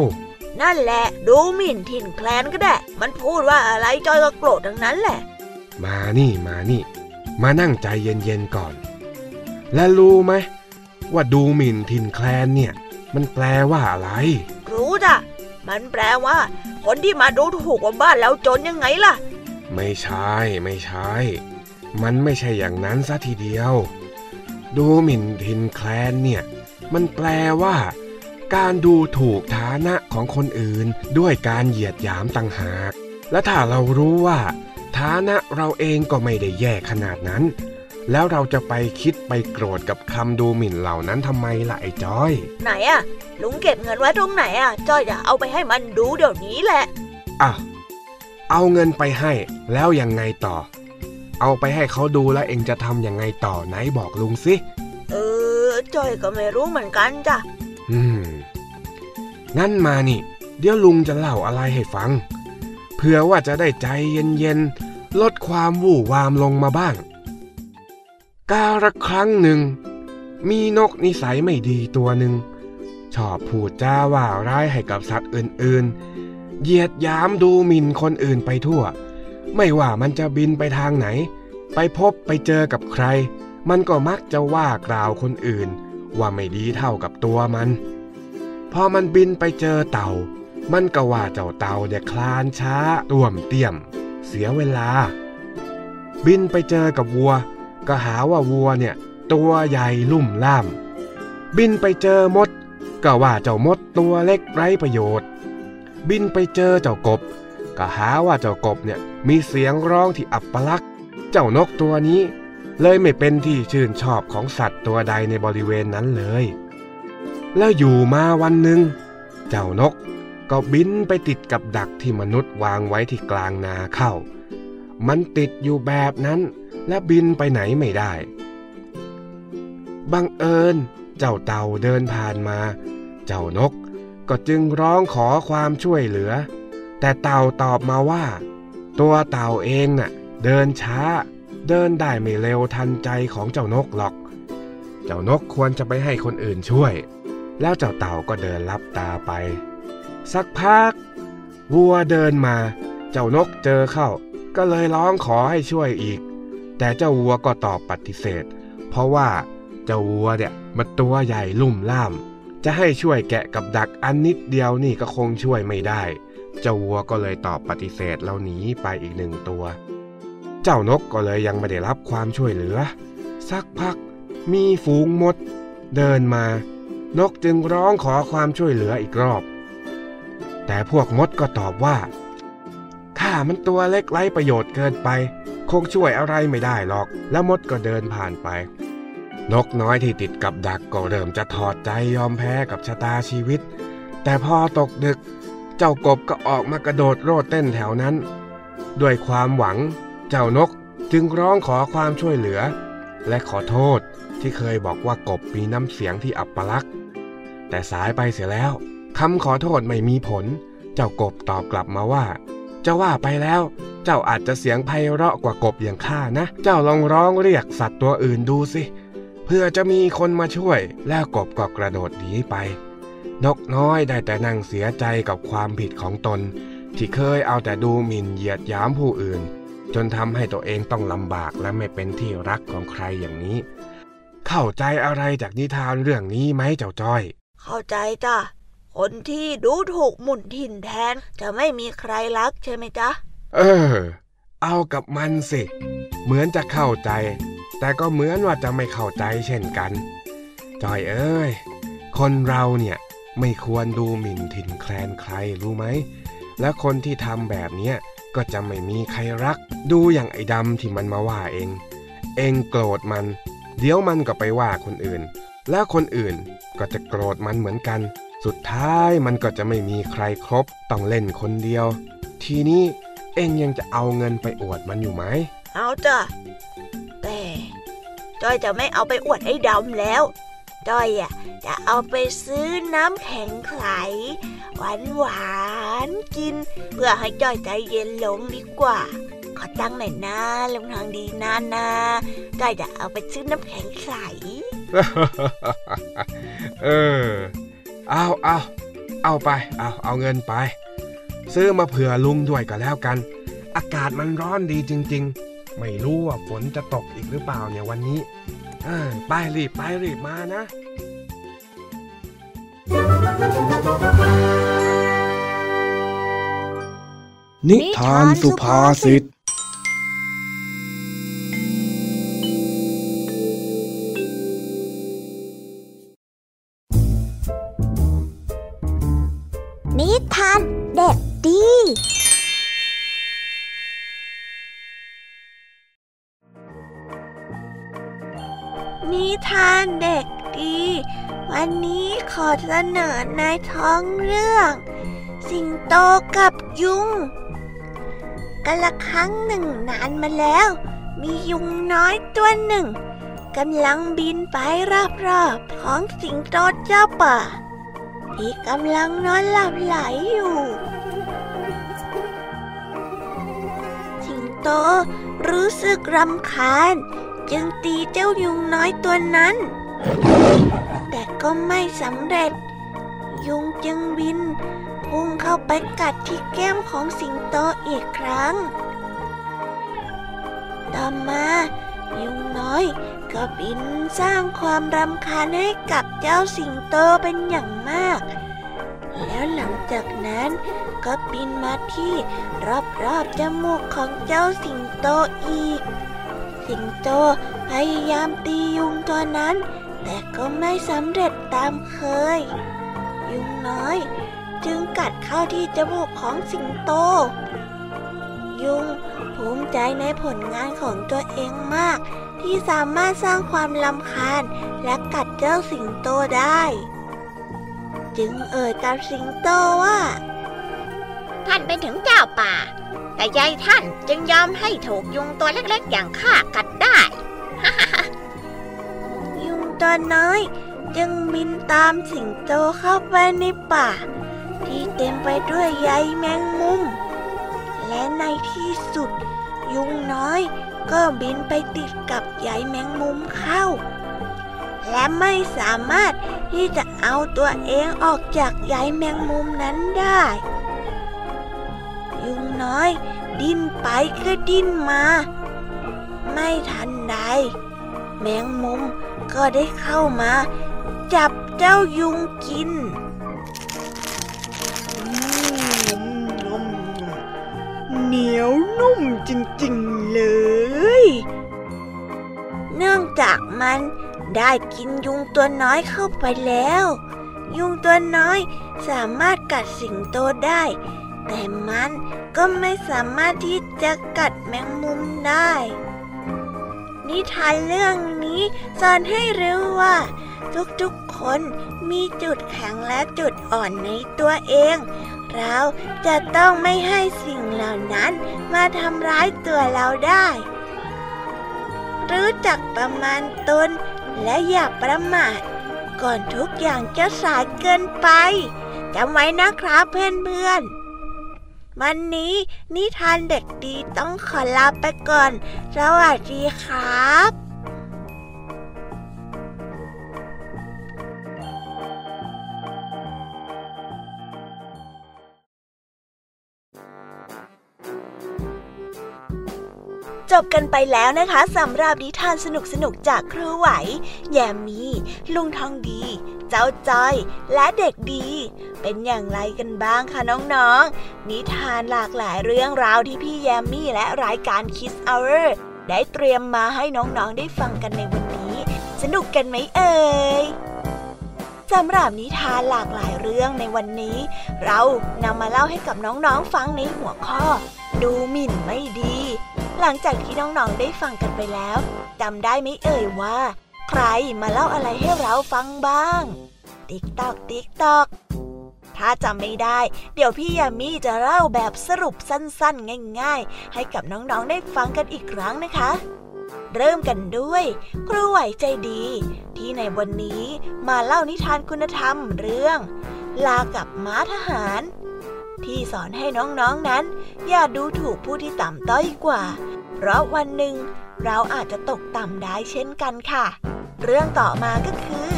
S1: นั่นแหละ ดูหมิ่นถิ่นแคลนก็ได้ มันพูดว่าอะไรจอยก็โกรธทั้งนั้นแหละ
S2: มานี่มานี่ มานั่งใจเย็นๆก่อน และรู้ไหมว่าดูหมิ่นถิ่นแคลนเนี่ย มันแปลว่าอะไร
S1: รู้จ้ะมันแปลว่า คนที่มาดูถูกว่าบ้านเราจนยังไงล่ะ
S2: ไม่ใช่ไม่ใช่ มันไม่ใช่อย่างนั้นซะทีเดียว ดูหมิ่นถิ่นแคลนเนี่ย มันแปลว่า การดูถูกฐานะของคนอื่น ด้วยการเหยียดหยามต่างหาก และถ้าเรารู้ว่าฐานะเราเองก็ไม่ได้แย่ขนาดนั้น แล้วเราจะไปคิดไปโกรธกับคำดูหมิ่นเหล่านั้นทำไมล่ะไอ้จ้อย
S1: ไหนอะลุงเก็บเงินไว้ตรงไหนอะจอยจะเอาไปให้มันดูเดี๋ยวนี้แหละ
S2: อะเอาเงินไปให้แล้วยังไงต่อ เอาไปให้เขาดูแล้วเองจะทำยังไงต่อไหนบอกลุงสิ
S1: เออจอยก็ไม่รู้เหมือนกันจ้ะ
S2: อืม งั้นมานี่ เดี๋ยวลุงจะเล่าอะไรให้ฟังเพื่อว่าจะได้ใจเย็นๆ ลดความวู่วามลงมาบ้าง กาละครั้งหนึ่ง มีนกนิสัยไม่ดีตัวหนึ่ง ชอบพูดจ้าว่าร้ายให้กับสัตว์อื่นๆ เหยียดยามดูหมิ่นคนอื่นไปทั่ว ไม่ว่ามันจะบินไปทางไหน ไปพบไปเจอกับใคร มันก็มักจะว่ากล่าวคนอื่น ว่าไม่ดีเท่ากับตัวมัน พอมันบินไปเจอเต่า มันก็ว่าเจ้าเต่าเด็กคลานช้าต่วมเตี่ยม เสียเวลา บินไปเจอกับวัว ก็หาว่าวัวเนี่ย ตัวใหญ่ลุ่มล่าม บินไปเจอมด ก็ว่าเจ้ามดตัวเล็กไร้ประโยชน์ บินไปเจอเจ้ากบ ก็หาว่าเจ้ากบเนี่ยมีเสียงร้องที่อับปลักษณ์เจ้านกตัวนี้ เลยไม่เป็นที่ชื่นชอบของสัตว์ตัวใดในบริเวณนั้นเลย แล้วอยู่มาวันหนึ่ง เจ้านกก็บินไปติดกับดักที่มนุษย์วางไว้ที่กลางนาเข้า มันติดอยู่แบบนั้นและบินไปไหนไม่ได้ บังเอิญเจ้าเต่าเดินผ่านมา เจ้านกก็จึงร้องขอความช่วยเหลือ แต่เต่าตอบมาว่า ตัวเต่าเองน่ะ เดินช้า เดินได้ไม่เร็วทันใจของเจ้านกหรอก เจ้านกควรจะไปให้คนอื่นช่วย แล้วเจ้าเต่าก็เดินลับตาไป สักพัก วัวเดินมา เจ้านกเจอเข้า ก็เลยร้องขอให้ช่วยอีก แต่เจ้าวัวก็ตอบปฏิเสธ เพราะว่าเจ้าวัวเนี่ยมันตัวใหญ่ลุ่มล่าม จะให้ช่วยแกะกับดักอันนิดเดียวนี่ก็คงช่วยไม่ได้ เจ้าวัวก็เลยตอบปฏิเสธแล้วหนีไปอีกหนึ่งตัว เจ้านกก็เลยยังไม่ได้รับความช่วยเหลือ สักพักมีฝูงมด เดินมา นกจึงร้องขอความช่วยเหลืออีกรอบ แต่พวกมดก็ตอบว่า ข้ามันตัวเล็กไร้ประโยชน์เกินไป คงช่วยอะไรไม่ได้หรอก แล้วมดก็เดินผ่านไป นกน้อยที่ติดกับดักก็เริ่มจะถอดใจยอมแพ้กับชะตาชีวิต แต่พอตกดึก เจ้ากบก็ออกมากระโดดโลดเต้นแถวนั้น ด้วยความหวัง เจ้านกจึงร้องขอความช่วยเหลือ และขอโทษ ที่เคยบอกว่ากบมีน้ำเสียงที่อับปลักษณ์แต่สายไปเสียแล้วคำขอโทษไม่มีผล เจ้ากบตอบกลับมาว่า จะว่าไปแล้ว เจ้าอาจจะเสียงไพเราะกว่ากบอย่างข้านะ เจ้าลองร้องเรียกสัตว์ตัวอื่นดูสิเพื่อจะมีคนมาช่วย แล้วกบก็กระโดดหนีไป นกน้อยได้แต่นั่งเสียใจกับความผิดของตน ที่เคยเอาแต่ดูหมิ่นเหยียดหยามผู้อื่น จนทำให้ตัวเองต้องลำบากและไม่เป็นที่รักของใครอย่างนี้ เข้าใจอะไรจากนิทานเรื่องนี้ไหมเจ้าจ้อย
S1: เข้าใจจ้ะคนที่ดูถูกหมุนถิ่นแทนจะไม่มีใครรักใช่ไหมจ๊ะ
S2: เออ เอากับมันสิ เหมือนจะเข้าใจ แต่ก็เหมือนว่าจะไม่เข้าใจเช่นกัน จอยเอ้ย คนเราเนี่ยไม่ควรดูหมิ่นถิ่นแคลนใครรู้ไหม และคนที่ทำแบบเนี้ยก็จะไม่มีใครรัก ดูอย่างไอ้ดำที่มันมาว่าเอง เองโกรธมัน เดี๋ยวมันก็ไปว่าคนอื่น แล้วคนอื่นก็จะโกรธมันเหมือนกัน สุดท้ายมันก็จะไม่มีใครครบ ต้องเล่นคนเดียว ทีนี้เองยังจะเอาเงินไปอวดมันอยู่ไหม
S1: เอาจ้ะ แต่จอยจะไม่เอาไปอวดไอ้ดำแล้วจอยอะจะเอาไปซื้อน้ำแข็งใสหวานหวานกิน เพื่อให้จอยใจเย็นลงดีกว่า ขอตั้งหน่อยนะลุงทองดีนานาจ้อยจะเอาไปซื้อน้ำแข็งใส
S2: เออ เอาเอาเอาไป เอาเอาเงินไป ซื้อมาเผื่อลุงด้วยก็แล้วกัน อากาศมันร้อนดีจริง ๆ ไม่รู้ว่าฝนจะตกอีกหรือเปล่าเนี่ยวันนี้ เออ ไปรีบไปรีบมานะ
S1: นิทานสุภาษิต เสนอในท้องเรื่อง สิงโตกับยุงกันละครั้งหนึ่งนานมาแล้ว มียุงน้อยตัวหนึ่งกำลังบินไปรอบๆของสิงโตเจ้าป่า ที่กำลังนอนหลับไหลอยู่ สิงโตรู้สึกรำคาญ จึงตีเจ้ายุงน้อยตัวนั้น แต่ก็ไม่สำเร็จ ยุงจึงบิน พุ่งเข้าไปกัดที่แก้มของสิงโตอีกครั้ง ต่อมายุงน้อยก็บินสร้างความรำคาญให้กับเจ้าสิงโตเป็นอย่างมาก แล้วหลังจากนั้นก็บินมาที่รอบๆจมูกของเจ้าสิงโตอีก สิงโตพยายามตียุงตัวนั้น แต่ก็ไม่สำเร็จตามเคย ยุงน้อยจึงกัดเข้าที่จมูกของสิงโต ยุงภูมิใจในผลงานของตัวเองมาก ที่สามารถสร้างความลำคาญและกัดเจ้าสิงโตได้ จึงเอ่ยกับสิงโตว่า
S5: ท่านเป็นถึงเจ้าป่า แต่ยายท่านจึงยอมให้ถูกยุงตัวเล็กๆอย่างข้ากัดได้
S1: ตัวน้อย จึงบินตามสิงโตเข้าไปในป่า ที่เต็มไปด้วยใยแมงมุม และในที่สุด ยุงน้อยก็บินไปติดกับใยแมงมุมเข้า และไม่สามารถที่จะเอาตัวเองออกจากใยแมงมุมนั้นได้ ยุงน้อย ดิ้นไปก็ดิ้นมา ไม่ทันใดแมงมุม ก็ได้เข้ามา จับเจ้ายุงกิน เหนียวนุ่มจริงๆเลย เนื่องจากมันได้กินยุงตัวน้อยเข้าไปแล้ว ยุงตัวน้อยสามารถกัดสิงโตได้ แต่มันก็ไม่สามารถที่จะกัดแมงมุมได้ นิทานเรื่องนี้สอนให้รู้ว่า ทุกๆคนมีจุดแข็งและจุดอ่อนในตัวเอง เราจะต้องไม่ให้สิ่งเหล่านั้นมาทำร้ายตัวเราได้ รู้จักประมาณตนและอย่าประมาทก่อนทุกอย่างจะสายเกินไปจำไว้นะครับเพื่อนๆ วันนี้นิทานเด็กดีต้องขอลาไปก่อน สวัสดีครับ จบกันไปแล้วนะคะสำหรับนิทานสนุกๆจากครูไหว แยมมี ลุงทองดี เจ้าจอย และเด็กดี เป็นอย่างไรกันบ้างคะน้องๆนิทานหลากหลายเรื่องราวที่พี่แยมมี่และรายการ Kiss Hour ได้เตรียมมาให้น้องๆได้ฟังกันในวันนี้ สนุกกันไหมเอ่ยสำหรับนิทานหลากหลายเรื่องในวันนี้ เรานำมาเล่าให้กับน้องๆฟังในหัวข้อ ดูหมิ่นไม่ดี หลังจากที่น้องๆได้ฟังกันไปแล้วจำได้ไหมเอ่ยว่า ใครมาเล่าอะไรให้เราฟังบ้าง ติ๊กตอกติ๊กตอกถ้าจำไม่ได้ เดี๋ยวพี่ยามีจะเล่าแบบสรุปสั้นๆ ง่าย ๆ ให้กับน้องๆได้ฟังกันอีกครั้งนะคะ เริ่มกันด้วย ครูไหวใจดี ที่ในวันนี้มาเล่านิทานคุณธรรมเรื่อง ลากับม้าทหาร ที่สอนให้น้องๆนนั้น อย่าดูถูกผู้ที่ต่ำต้อยกว่า เพราะวันหนึ่งเราอาจจะตกต่ำได้เช่นกันค่ะ เรื่องต่อมาก็คือ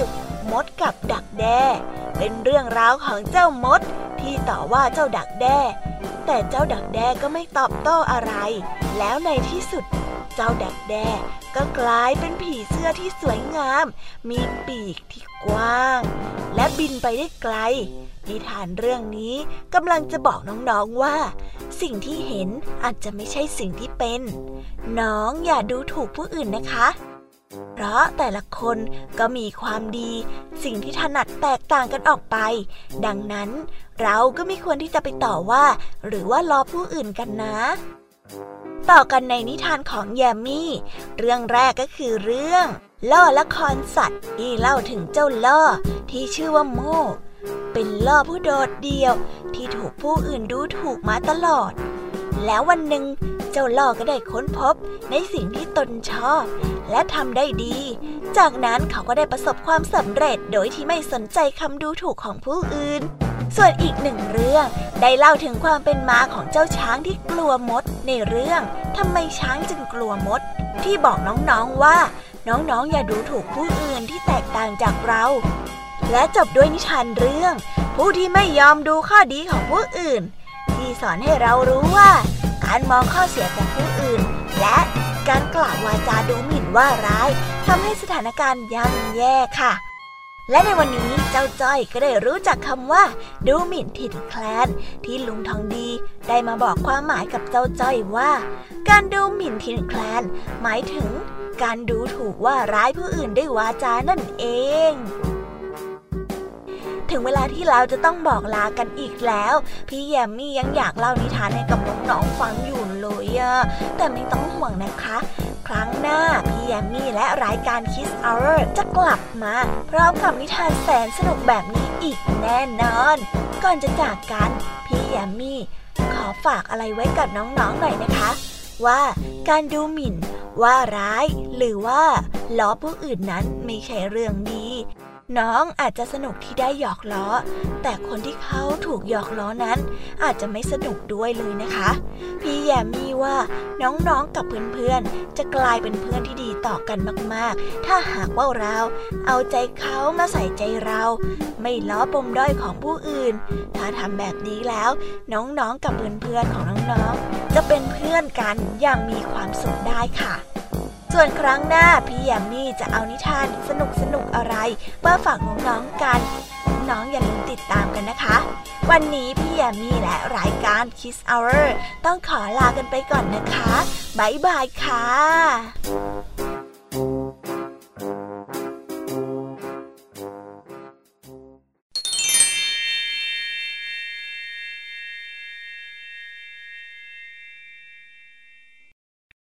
S1: มดกับดักแด้ เป็นเรื่องราวของเจ้ามด ที่ต่อว่าเจ้าดักแด้ แต่เจ้าดักแด้ก็ไม่ตอบโต้อะไร แล้วในที่สุด เจ้าดักแด้ก็กลายเป็นผีเสื้อที่สวยงาม มีปีกที่กว้าง และบินไปได้ไกล นิทานเรื่องนี้กำลังจะบอกน้องๆว่า สิ่งที่เห็นอาจจะไม่ใช่สิ่งที่เป็น น้องอย่าดูถูกผู้อื่นนะคะ เพราะแต่ละคนก็มีความดี สิ่งที่ถนัดแตกต่างกันออกไป ดังนั้นเราก็ไม่ควรที่จะไปต่อว่า หรือว่าล้อผู้อื่นกันนะ ต่อกันในนิทานของแยมมี่ เรื่องแรกก็คือเรื่อง ล่อละครสัตว์ที่เล่าถึงเจ้าล่อที่ชื่อว่าโมเป็นล่อผู้โดดเดี่ยวที่ถูกผู้อื่นดูถูกมาตลอด แล้ววันหนึ่งเจ้าล่อก็ได้ค้นพบในสิ่งที่ตนชอบ และทำได้ดี จากนั้นเขาก็ได้ประสบความสำเร็จโดยที่ไม่สนใจคำดูถูกของผู้อื่น ส่วนอีกหนึ่งเรื่อง ได้เล่าถึงความเป็นมาของเจ้าช้างที่กลัวมด ในเรื่องทำไมช้างจึงกลัวมด ที่บอกน้องๆว่า น้องๆอย่าดูถูกผู้อื่นที่แตกต่างจากเรา และจบด้วยนิทานเรื่อง ผู้ที่ไม่ยอมดูข้อดีของผู้อื่น ที่สอนให้เรารู้ว่า การมองข้อเสียของผู้อื่น และการกล่าววาจาดูหมิ่นว่าร้ายทำให้สถานการณ์ย่ำแย่ค่ะ และในวันนี้เจ้าจ้อยก็ได้รู้จักคำว่า ดูหมิ่นถิ่นแคลน ที่ลุงทองดีได้มาบอกความหมายกับเจ้าจ้อยว่า การดูหมิ่นถิ่นแคลน หมายถึง การดูถูกว่าร้ายผู้อื่นด้วยวาจานั่นเอง ถึงเวลาที่เราจะต้องบอกลากันอีกแล้ว พี่แยมมี่ยังอยากเล่านิทานให้กับน้องๆฟังอยู่เลยอะแต่ไม่ต้องห่วงนะคะ ครั้งหน้า พี่แยมมี่และรายการ Kiss Hour จะกลับมา พร้อมกับนิทานแสนสนุกแบบนี้อีกแน่นอน ก่อนจะจากกัน พี่แยมมี่ ขอฝากอะไรไว้กับน้องๆหน่อยนะคะ ว่าการดูหมิ่น ว่าร้าย หรือว่าล้อผู้อื่นนั้นไม่ใช่เรื่องดี น้องอาจจะสนุกที่ได้หยอกล้อ แต่คนที่เขาถูกหยอกล้อนั้น อาจจะไม่สนุกด้วยเลยนะคะ พี่แยมมี่ว่าน้องๆกับเพื่อนๆจะกลายเป็นเพื่อนที่ดีต่อกันมากๆ ถ้าหากว่าเราเอาใจเขามาใส่ใจเรา ไม่ล้อปมด้อยของผู้อื่น ถ้าทำแบบนี้แล้ว น้องๆกับเพื่อนๆของน้องๆจะเป็นเพื่อนกันอย่างมีความสุขได้ค่ะ ส่วนครั้งหน้าพี่ยามี่จะเอานิทานสนุกสนุกอะไรมาฝากน้องๆกัน น้องอย่าลืมติดตามกันนะคะ วันนี้พี่ยามี่และรายการ Kiss Hour ต้องขอลากันไปก่อนนะคะบ๊ายบายค่ะ Thank you.